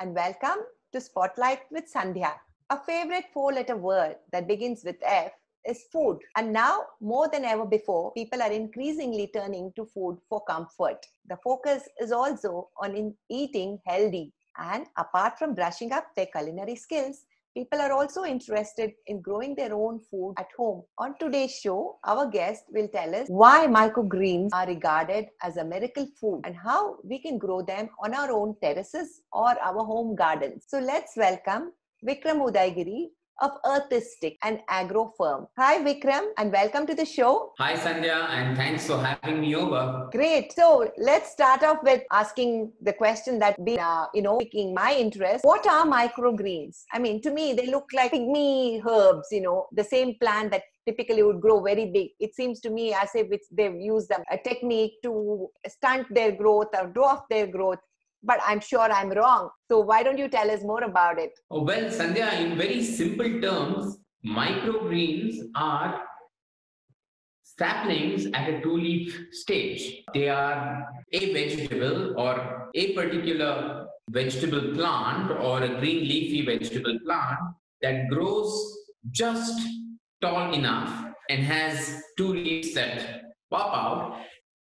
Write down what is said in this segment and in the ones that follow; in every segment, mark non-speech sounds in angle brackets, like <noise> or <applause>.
and welcome to Spotlight with Sandhya. A favorite four letter word that begins with F is food. And now, more than ever before, people are increasingly turning to food for comfort. The focus is also on in eating healthy. And apart from brushing up their culinary skills, people are also interested in growing their own food at home. On today's show, our guest will tell us why microgreens are regarded as a miracle food and how we can grow them on our own terraces or our home gardens. So let's welcome Vikram Udaygiri of Earthistic, an agro firm. Hi, Vikram, and welcome to the show. Hi, Sandhya, and thanks for having me over. Great. So let's start off with asking the question that been, uh, you know, piquing my interest. What are microgreens? I mean, to me, they look like pygmy herbs. You know, the same plant that typically would grow very big. It seems to me as if they've used a technique to stunt their growth or dwarf their growth but I'm sure I'm wrong. So why don't you tell us more about it? Oh, well, Sandhya, in very simple terms, microgreens are saplings at a two-leaf stage. They are a vegetable or a particular vegetable plant or a green leafy vegetable plant that grows just tall enough and has two leaves that pop out.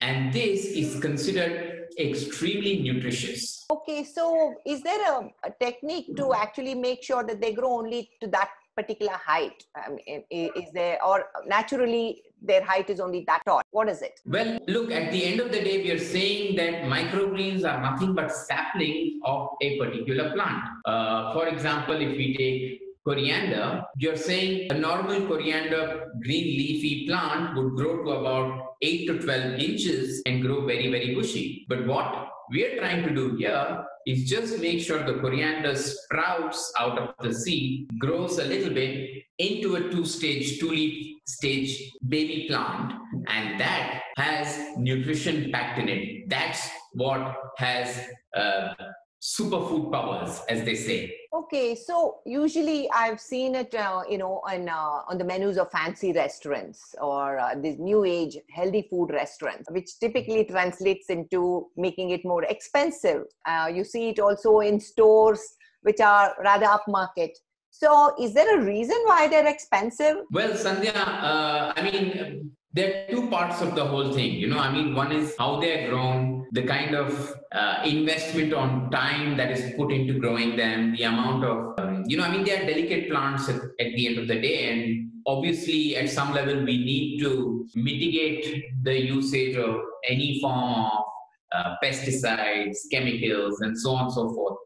And this is considered extremely nutritious. Okay, so is there a, a, technique to actually make sure that they grow only to that particular height? Um, is there, or naturally their height is only that tall? What is it? Well, look, at the end of the day, we are saying that microgreens are nothing but saplings of a particular plant. Uh, for example, if we take coriander, you're saying a normal coriander green leafy plant would grow to about 8 to 12 inches and grow very, very bushy. But what we're trying to do here is just make sure the coriander sprouts out of the seed, grows a little bit into a two-stage, two-leaf stage baby plant, and that has nutrition packed in it. That's what has uh, superfood powers, as they say. Okay, so usually I've seen it, uh, you know, on uh, on the menus of fancy restaurants or uh, these new age healthy food restaurants, which typically translates into making it more expensive. Uh, you see it also in stores which are rather upmarket. So, is there a reason why they're expensive? Well, Sandhya, uh, I mean, there are two parts of the whole thing you know i mean one is how they're grown the kind of uh, investment on time that is put into growing them the amount of um, you know i mean they are delicate plants at, at the end of the day and obviously at some level we need to mitigate the usage of any form of uh, pesticides chemicals and so on and so forth.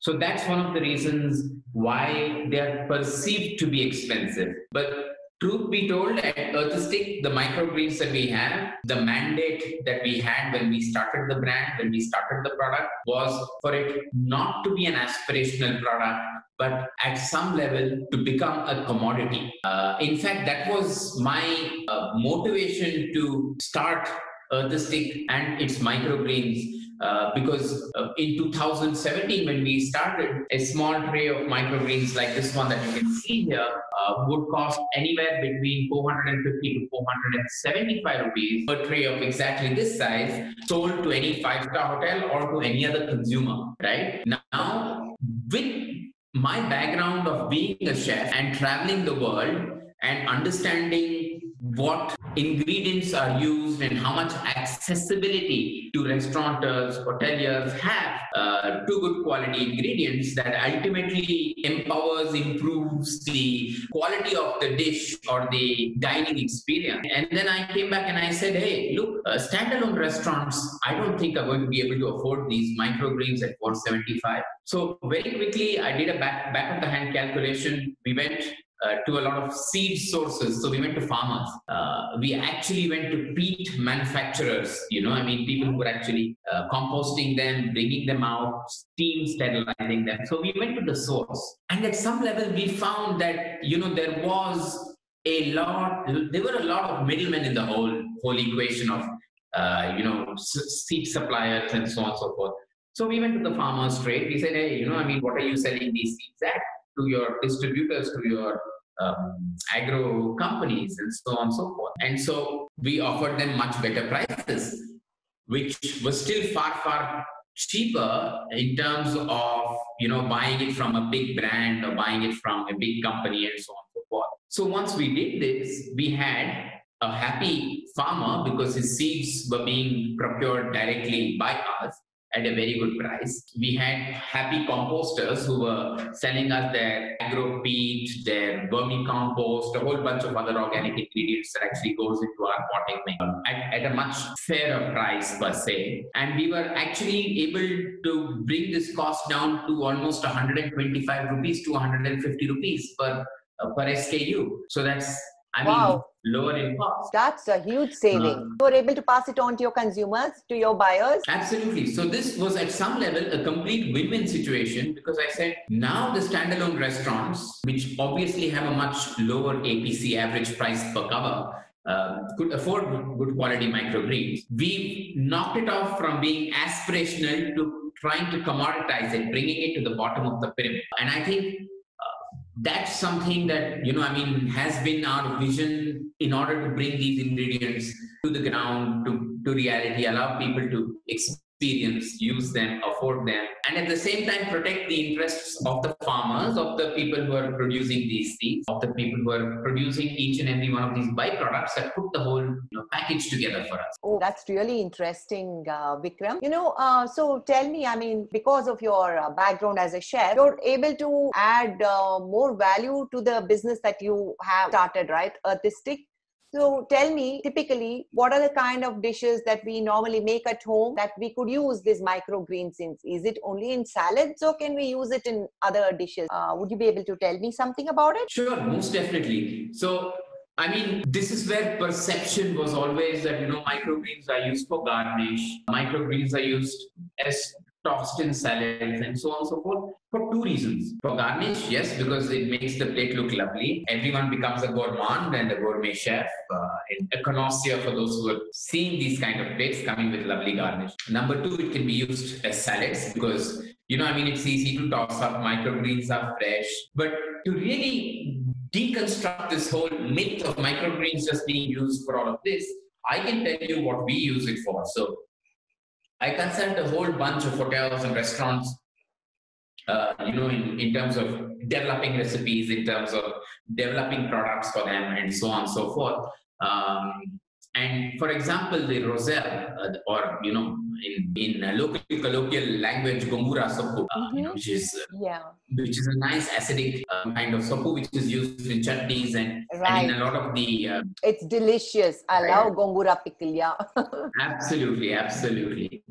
So that's one of the reasons why they are perceived to be expensive. But Truth be told, at Earthistic, the microgreens that we have, the mandate that we had when we started the brand, when we started the product, was for it not to be an aspirational product, but at some level to become a commodity. Uh, in fact, that was my uh, motivation to start Earthistic and its microgreens uh, because uh, in 2017 when we started a small tray of microgreens like this one that you can see here uh, would cost anywhere between 450 to 475 rupees per tray of exactly this size sold to any five star hotel or to any other consumer right? Now with my background of being a chef and traveling the world and understanding what ingredients are used and how much accessibility to restaurateurs, hoteliers have uh, to good quality ingredients that ultimately empowers, improves the quality of the dish or the dining experience. And then I came back and I said, hey, look, uh, standalone restaurants, I don't think are going to be able to afford these microgreens at 475. So very quickly, I did a back, back of the hand calculation. We went uh, to a lot of seed sources. So we went to farmers. Uh, we actually went to peat manufacturers. You know, I mean, people who were actually uh, composting them, bringing them out, steam sterilizing them. So we went to the source, and at some level, we found that you know there was a lot. There were a lot of middlemen in the whole whole equation of uh, you know seed suppliers and so on and so forth. So we went to the farmers trade. We said, hey, you know, I mean, what are you selling these seeds at? To your distributors, to your um, agro companies, and so on and so forth. And so we offered them much better prices, which was still far, far cheaper in terms of you know buying it from a big brand or buying it from a big company and so on and so forth. So once we did this, we had a happy farmer because his seeds were being procured directly by us at a very good price. We had happy composters who were selling us their agro peat, their vermicompost, a whole bunch of other organic ingredients that actually goes into our potting mix at, at a much fairer price per se. And we were actually able to bring this cost down to almost 125 rupees to 150 rupees per uh, per SKU. So that's I wow. mean lower in cost. That's a huge saving. You were able to pass it on to your consumers, to your buyers. Absolutely. So this was at some level a complete win-win situation because I said now the standalone restaurants, which obviously have a much lower APC average price per cover, uh, could afford good quality microgreens. We've knocked it off from being aspirational to trying to commoditize it, bringing it to the bottom of the pyramid. And I think that's something that you know i mean has been our vision in order to bring these ingredients to the ground to, to reality allow people to experience experience, use them, afford them, and at the same time protect the interests of the farmers, of the people who are producing these seeds, of the people who are producing each and every one of these byproducts that put the whole you know, package together for us. Oh, that's really interesting, uh, Vikram. You know, uh, so tell me, I mean, because of your uh, background as a chef, you're able to add uh, more value to the business that you have started, right? Earthistic so tell me, typically, what are the kind of dishes that we normally make at home that we could use these microgreens in? Is it only in salads or can we use it in other dishes? Uh, would you be able to tell me something about it? Sure, most definitely. So I mean, this is where perception was always that, you know, microgreens are used for garnish, microgreens are used as tossed in salads and so on and so forth for two reasons. For garnish, yes, because it makes the plate look lovely. Everyone becomes a gourmand and a gourmet chef, uh, a connoisseur for those who have seen these kind of plates coming with lovely garnish. Number two, it can be used as salads because, you know, I mean, it's easy to toss up, microgreens are fresh. But to really deconstruct this whole myth of microgreens just being used for all of this, I can tell you what we use it for. So I consult a whole bunch of hotels and restaurants, uh, you know, in, in terms of developing recipes, in terms of developing products for them, and so on and so forth. Um, and for example, the roselle, uh, or you know, in in uh, local colloquial language, gongura soppu, uh, mm-hmm. you know, which is uh, yeah, which is a nice acidic uh, kind of soppu, which is used in chutneys and, right. and in a lot of the. Uh, it's delicious. I right. love gongura pickle. Yeah. <laughs> absolutely, absolutely.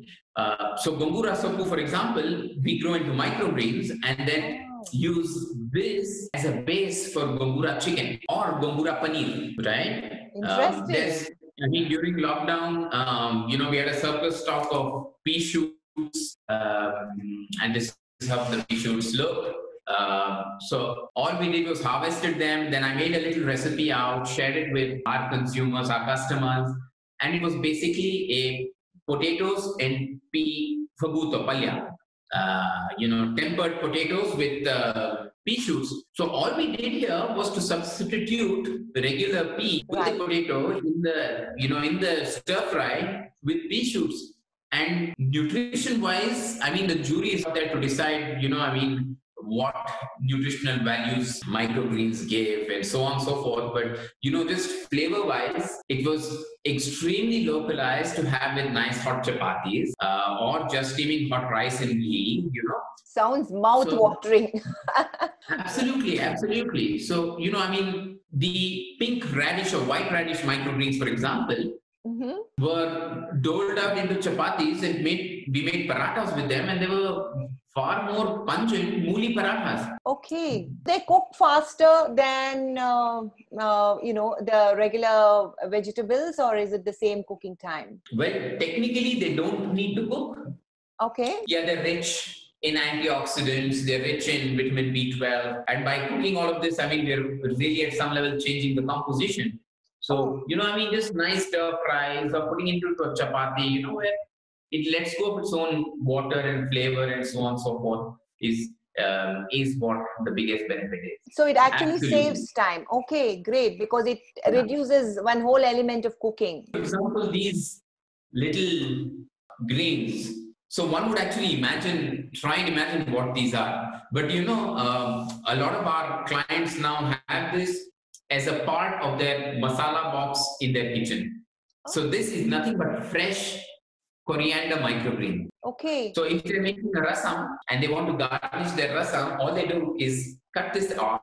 so gongura soppu, for example, we grow into microgreens and then oh. use this as a base for gongura chicken or gongura paneer, right? Interesting. I mean, during lockdown, um, you know, we had a surplus stock of pea shoots, um, and this is how the pea shoots look. Uh, so all we did was harvested them. Then I made a little recipe out, shared it with our consumers, our customers, and it was basically a potatoes and pea faguto palya. Uh, you know, tempered potatoes with uh, pea shoots. So all we did here was to substitute the regular pea with right. the potato in the you know in the stir fry with pea shoots. And nutrition wise, I mean the jury is out there to decide, you know, I mean what nutritional values microgreens gave and so on and so forth. But you know, just flavor wise, it was extremely localized to have with nice hot chapatis uh, or just steaming hot rice in ghee, you know. Sounds mouth watering. So, <laughs> absolutely, absolutely. So, you know, I mean, the pink radish or white radish microgreens, for example, mm-hmm. were doled up into chapatis and made we made parathas with them and they were far more pungent mooli parathas. Okay, they cook faster than uh, uh, you know the regular vegetables, or is it the same cooking time? Well, technically, they don't need to cook. Okay. Yeah, they're rich in antioxidants, they're rich in vitamin B12, and by cooking all of this, I mean, we're really at some level changing the composition. So, you know, I mean, just nice stir fries or putting into a chapati, you know, where it lets go of its own water and flavor and so on and so forth is um, is what the biggest benefit is. So it actually Absolutely. saves time. Okay, great, because it yeah. reduces one whole element of cooking. For example, these little greens So one would actually imagine, try and imagine what these are. But you know, um, a lot of our clients now have this as a part of their masala box in their kitchen. So this is nothing but fresh coriander microgreen. Okay. So if they're making a rasam and they want to garnish their rasam, all they do is cut this off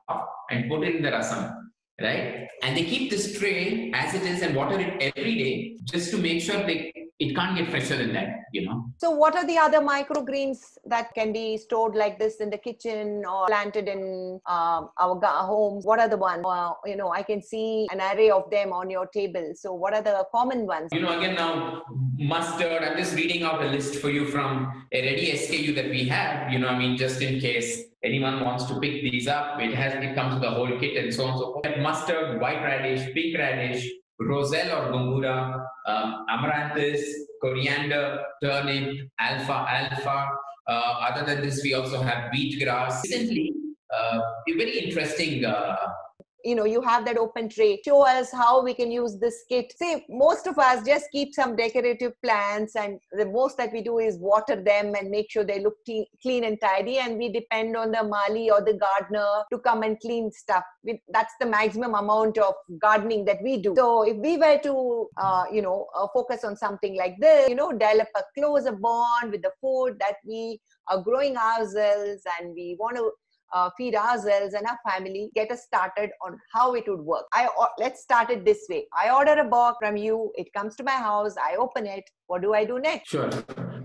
and put it in the rasam, right? And they keep this tray as it is and water it every day just to make sure they it can't get fresher than that, you know. So, what are the other microgreens that can be stored like this in the kitchen or planted in um, our homes? What are the ones? Uh, you know, I can see an array of them on your table. So, what are the common ones? You know, again, now mustard. I'm just reading out a list for you from a ready SKU that we have. You know, I mean, just in case anyone wants to pick these up, it has it comes with the whole kit and so on and so forth. Mustard, white radish, pink radish, roselle or gongura, um, amaranthus, coriander, turnip, alfalfa. Uh, other than this, we also have wheatgrass. Recently, uh, a very interesting uh, you know you have that open tray show us how we can use this kit. See most of us just keep some decorative plants and the most that we do is water them and make sure they look t- clean and tidy. And we depend on the mali or the gardener to come and clean stuff. We, that's the maximum amount of gardening that we do. So if we were to uh, you know uh, focus on something like this you know develop a closer bond with the food that we are growing ourselves and we want to uh, feed ourselves and our family, get us started on how it would work. I let's start it this way. I order a box from you. It comes to my house. I open it. What do I do next? Sure.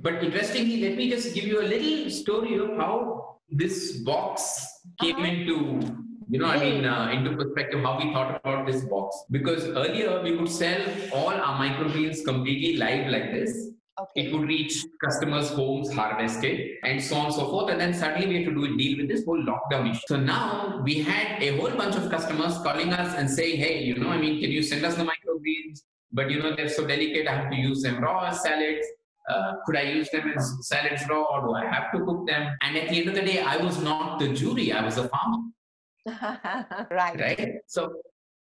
But interestingly, let me just give you a little story of how this box came uh-huh. into you know, I mean, uh, into perspective, how we thought about this box. Because earlier we would sell all our microgreens completely live like this. Okay. It would reach customers' homes harvested and so on and so forth. And then suddenly we had to do deal with this whole lockdown issue. So now we had a whole bunch of customers calling us and saying, hey, you know, I mean, can you send us the microgreens? But you know, they're so delicate, I have to use them raw as salads. Uh, could I use them as salads raw or do I have to cook them? And at the end of the day, I was not the jury, I was a farmer. <laughs> right. Right. So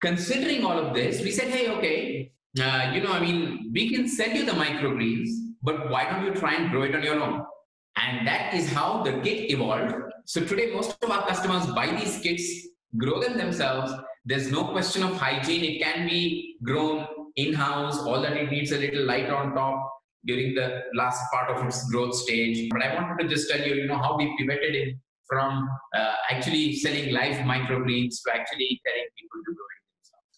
considering all of this, we said, hey, okay, uh, you know, I mean, we can send you the microgreens, but why don't you try and grow it on your own? And that is how the kit evolved. So today, most of our customers buy these kits, grow them themselves. There's no question of hygiene. It can be grown in-house. All that it needs a little light on top during the last part of its growth stage. But I wanted to just tell you, you know, how we pivoted in from uh, actually selling live microgreens to actually telling people to grow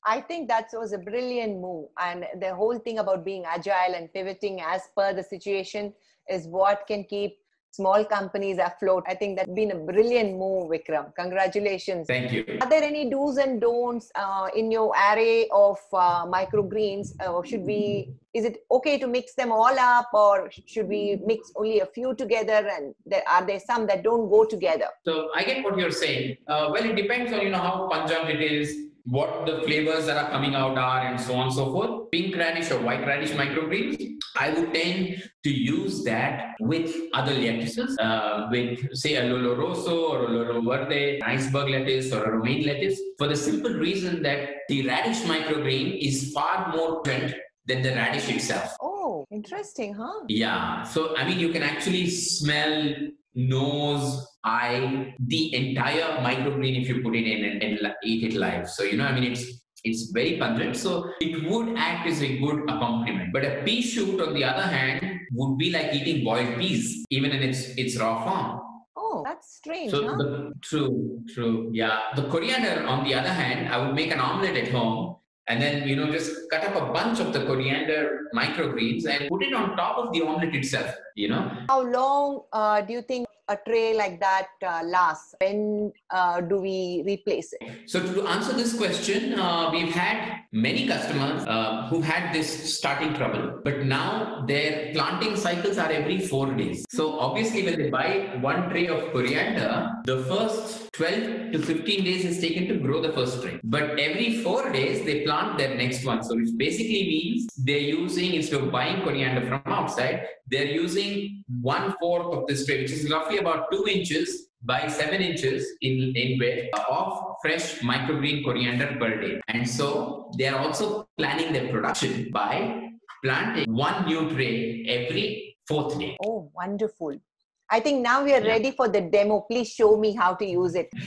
I think that was a brilliant move. And the whole thing about being agile and pivoting as per the situation is what can keep small companies afloat. I think that's been a brilliant move, Vikram. Congratulations. Thank you. Are there any do's and don'ts uh, in your array of uh, microgreens? Uh, should we, is it okay to mix them all up or should we mix only a few together? And there, are there some that don't go together? So I get what you're saying. Uh, well, it depends on, you know, how pungent it is what the flavors that are coming out are and so on and so forth. Pink radish or white radish microgreens, I would tend to use that with other lettuces, uh, with say a Lollo Rosso or a Lollo Verde, iceberg lettuce or a romaine lettuce, for the simple reason that the radish microgreen is far more potent than the radish itself. Oh, interesting, huh? Yeah. So, I mean, you can actually smell nose, eye, the entire microgreen if you put it in and, and eat it live. So, you know, I mean, it's it's very pungent. So it would act as a good accompaniment. But a pea shoot, on the other hand, would be like eating boiled peas, even in its its raw form. Oh, that's strange. So huh? the, true, true. Yeah. The coriander, on the other hand, I would make an omelette at home and then you know just cut up a bunch of the coriander microgreens and put it on top of the omelette itself you know. How long uh, do you think a tray like that uh, lasts? When uh, do we replace it? So, to answer this question, uh, we've had many customers uh, who had this starting trouble, but now their planting cycles are every four days. So, obviously, when they buy one tray of coriander, the first 12 to 15 days is taken to grow the first tray. But every four days, they plant their next one. So, it basically means they're using, instead of buying coriander from outside, they're using one fourth of this tray, which is roughly about two inches by seven inches in, in width of fresh microgreen coriander per day. And so they are also planning their production by planting one new tray every fourth day. Oh, wonderful. I think now we are yeah. ready for the demo. Please show me how to use it. <laughs>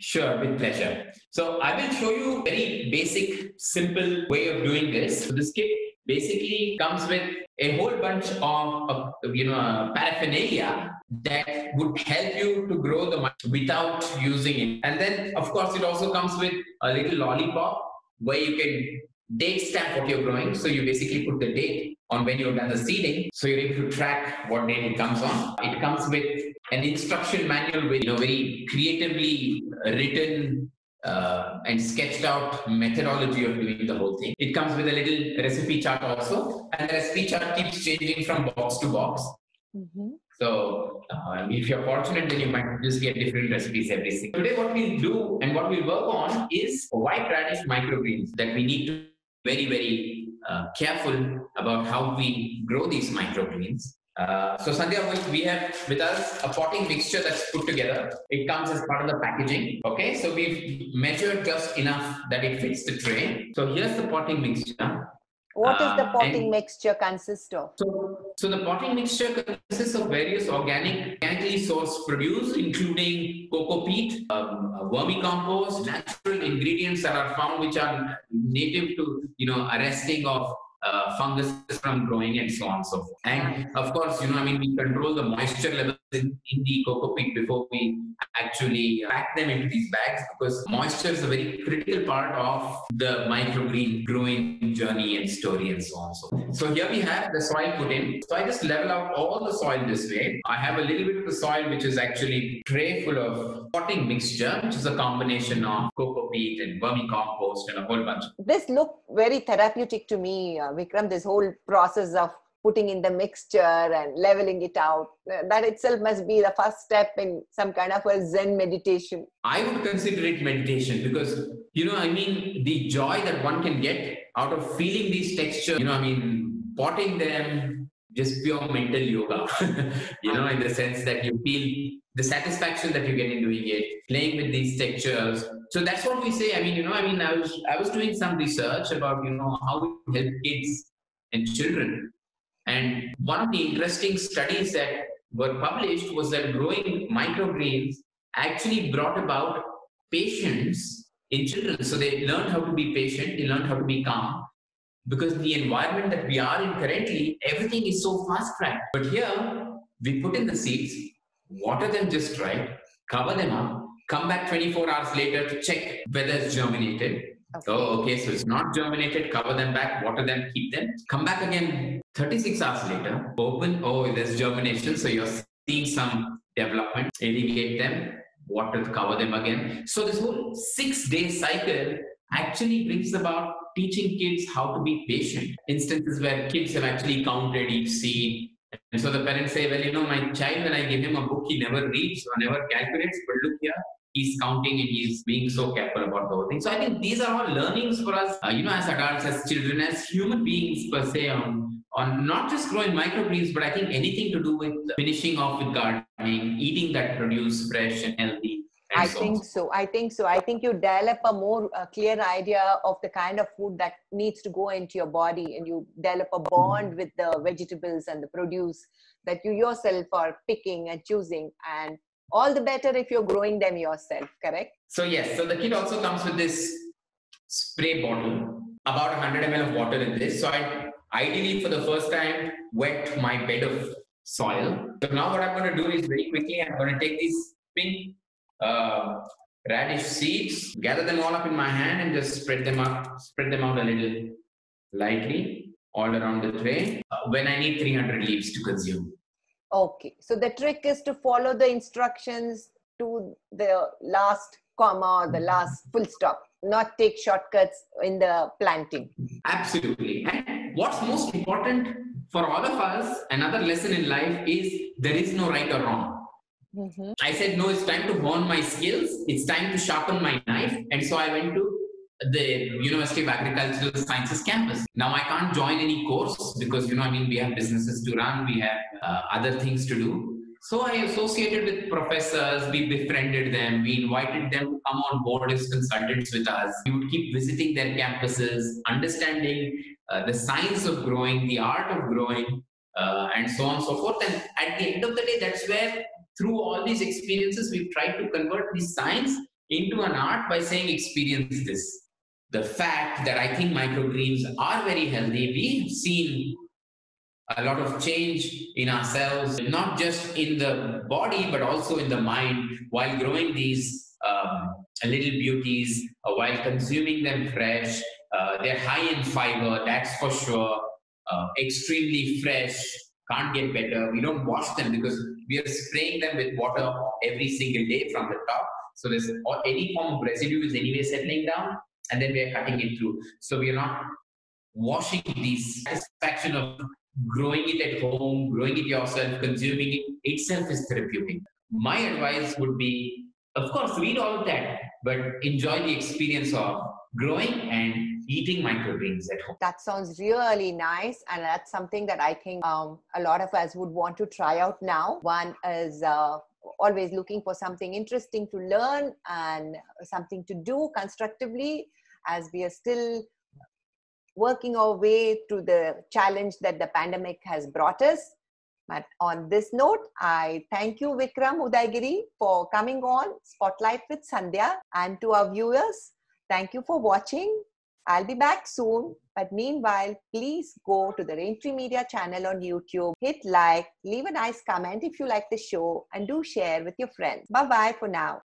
Sure, with pleasure. So I will show you very basic, simple way of doing this. So this kit basically comes with a whole bunch of, of you know paraphernalia that would help you to grow the money without using it. And then of course it also comes with a little lollipop where you can date stamp what you're growing. So you basically put the date on when you've done the seeding. So you're able to track what date it comes on. It comes with an instruction manual with you know very creatively written uh, and sketched out methodology of doing the whole thing. It comes with a little recipe chart also, and the recipe chart keeps changing from box to box. Mm-hmm. So uh, if you're fortunate, then you might just get different recipes every single. Today, what we'll do and what we'll work on is white radish microgreens that we need to be very very uh, careful about how we grow these microgreens. Uh, so Sandhya, we have with us a potting mixture that's put together. It comes as part of the packaging. Okay, so we've measured just enough that it fits the tray. So here's the potting mixture. What does the uh, potting mixture consist of? So, so the potting mixture consists of various organic, organically sourced produce, including coco peat, um, vermicompost, natural ingredients that are found which are native to you know arresting of uh, fungus from growing and so on and so forth. And of course, you know, I mean, we control the moisture levels in, in the coco peat before we actually pack them into these bags because moisture is a very critical part of the microgreen growing journey and story and so on. and So, forth. so here we have the soil put in. So I just level out all the soil this way. I have a little bit of the soil which is actually tray full of potting mixture, which is a combination of coco peat and vermicompost and a whole bunch. This looked very therapeutic to me, uh, Vikram. This whole process of putting in the mixture and leveling it out. Uh, that itself must be the first step in some kind of a Zen meditation. I would consider it meditation because, you know, I mean, the joy that one can get out of feeling these textures, you know, I mean, potting them, just pure mental yoga, <laughs> you know, in the sense that you feel the satisfaction that you get in doing it, playing with these textures. So that's what we say. I mean, you know, I mean, I was I was doing some research about, you know, how we help kids and children and one of the interesting studies that were published was that growing microgreens actually brought about patience in children. So they learned how to be patient, they learned how to be calm. Because the environment that we are in currently, everything is so fast tracked. But here, we put in the seeds, water them just right, cover them up, come back 24 hours later to check whether it's germinated, Okay. Oh, okay. So it's not germinated. Cover them back, water them, keep them. Come back again 36 hours later. Open. Oh, there's germination. So you're seeing some development. Irrigate them, water, cover them again. So this whole six-day cycle actually brings about teaching kids how to be patient. Instances where kids have actually counted each seed. And so the parents say, well, you know, my child, when I give him a book, he never reads or never calculates. But look here, he's counting and he's being so careful about the whole thing. So I think these are all learnings for us, uh, you know, as adults, as children, as human beings per se on, on not just growing microgreens, but I think anything to do with finishing off with gardening, eating that produce fresh and healthy. I so think so. I think so. I think you develop a more uh, clear idea of the kind of food that needs to go into your body, and you develop a bond mm-hmm. with the vegetables and the produce that you yourself are picking and choosing. And all the better if you're growing them yourself, correct? So yes, so the kit also comes with this spray bottle, about 100 ml of water in this. So I ideally for the first time wet my bed of soil. So now what I'm going to do is very quickly, I'm going to take these pink uh, radish seeds, gather them all up in my hand and just spread them up, spread them out a little lightly all around the tray uh, when I need 300 leaves to consume. Okay, so the trick is to follow the instructions to the last comma or the last full stop, not take shortcuts in the planting. Absolutely. And what's most important for all of us, another lesson in life is there is no right or wrong. Mm-hmm. I said, no, it's time to hone my skills. It's time to sharpen my knife. And so I went to the University of Agricultural Sciences campus. Now I can't join any course because you know I mean we have businesses to run, we have uh, other things to do. So I associated with professors, we befriended them, we invited them to come on board as consultants with us. We would keep visiting their campuses, understanding uh, the science of growing, the art of growing, uh, and so on and so forth. And at the end of the day, that's where through all these experiences, we've tried to convert this science into an art by saying experience this. The fact that I think microgreens are very healthy, we've seen a lot of change in ourselves, not just in the body, but also in the mind while growing these um, little beauties, uh, while consuming them fresh. Uh, they're high in fiber, that's for sure. Uh, extremely fresh, can't get better. We don't wash them because we are spraying them with water every single day from the top. So there's any form of residue is anyway settling down, and then we are cutting it through. So we are not washing these satisfaction of growing it at home, growing it yourself, consuming it itself is therapeutic. My advice would be, of course, read all of that, but enjoy the experience of growing and eating microgreens at home. That sounds really nice, and that's something that I think um, a lot of us would want to try out now. One is uh, always looking for something interesting to learn and something to do constructively as we are still working our way through the challenge that the pandemic has brought us. But on this note, I thank you, Vikram Udaygiri, for coming on Spotlight with Sandhya. And to our viewers, thank you for watching. I'll be back soon. But meanwhile, please go to the Raintree Media channel on YouTube, hit like, leave a nice comment if you like the show, and do share with your friends. Bye bye for now.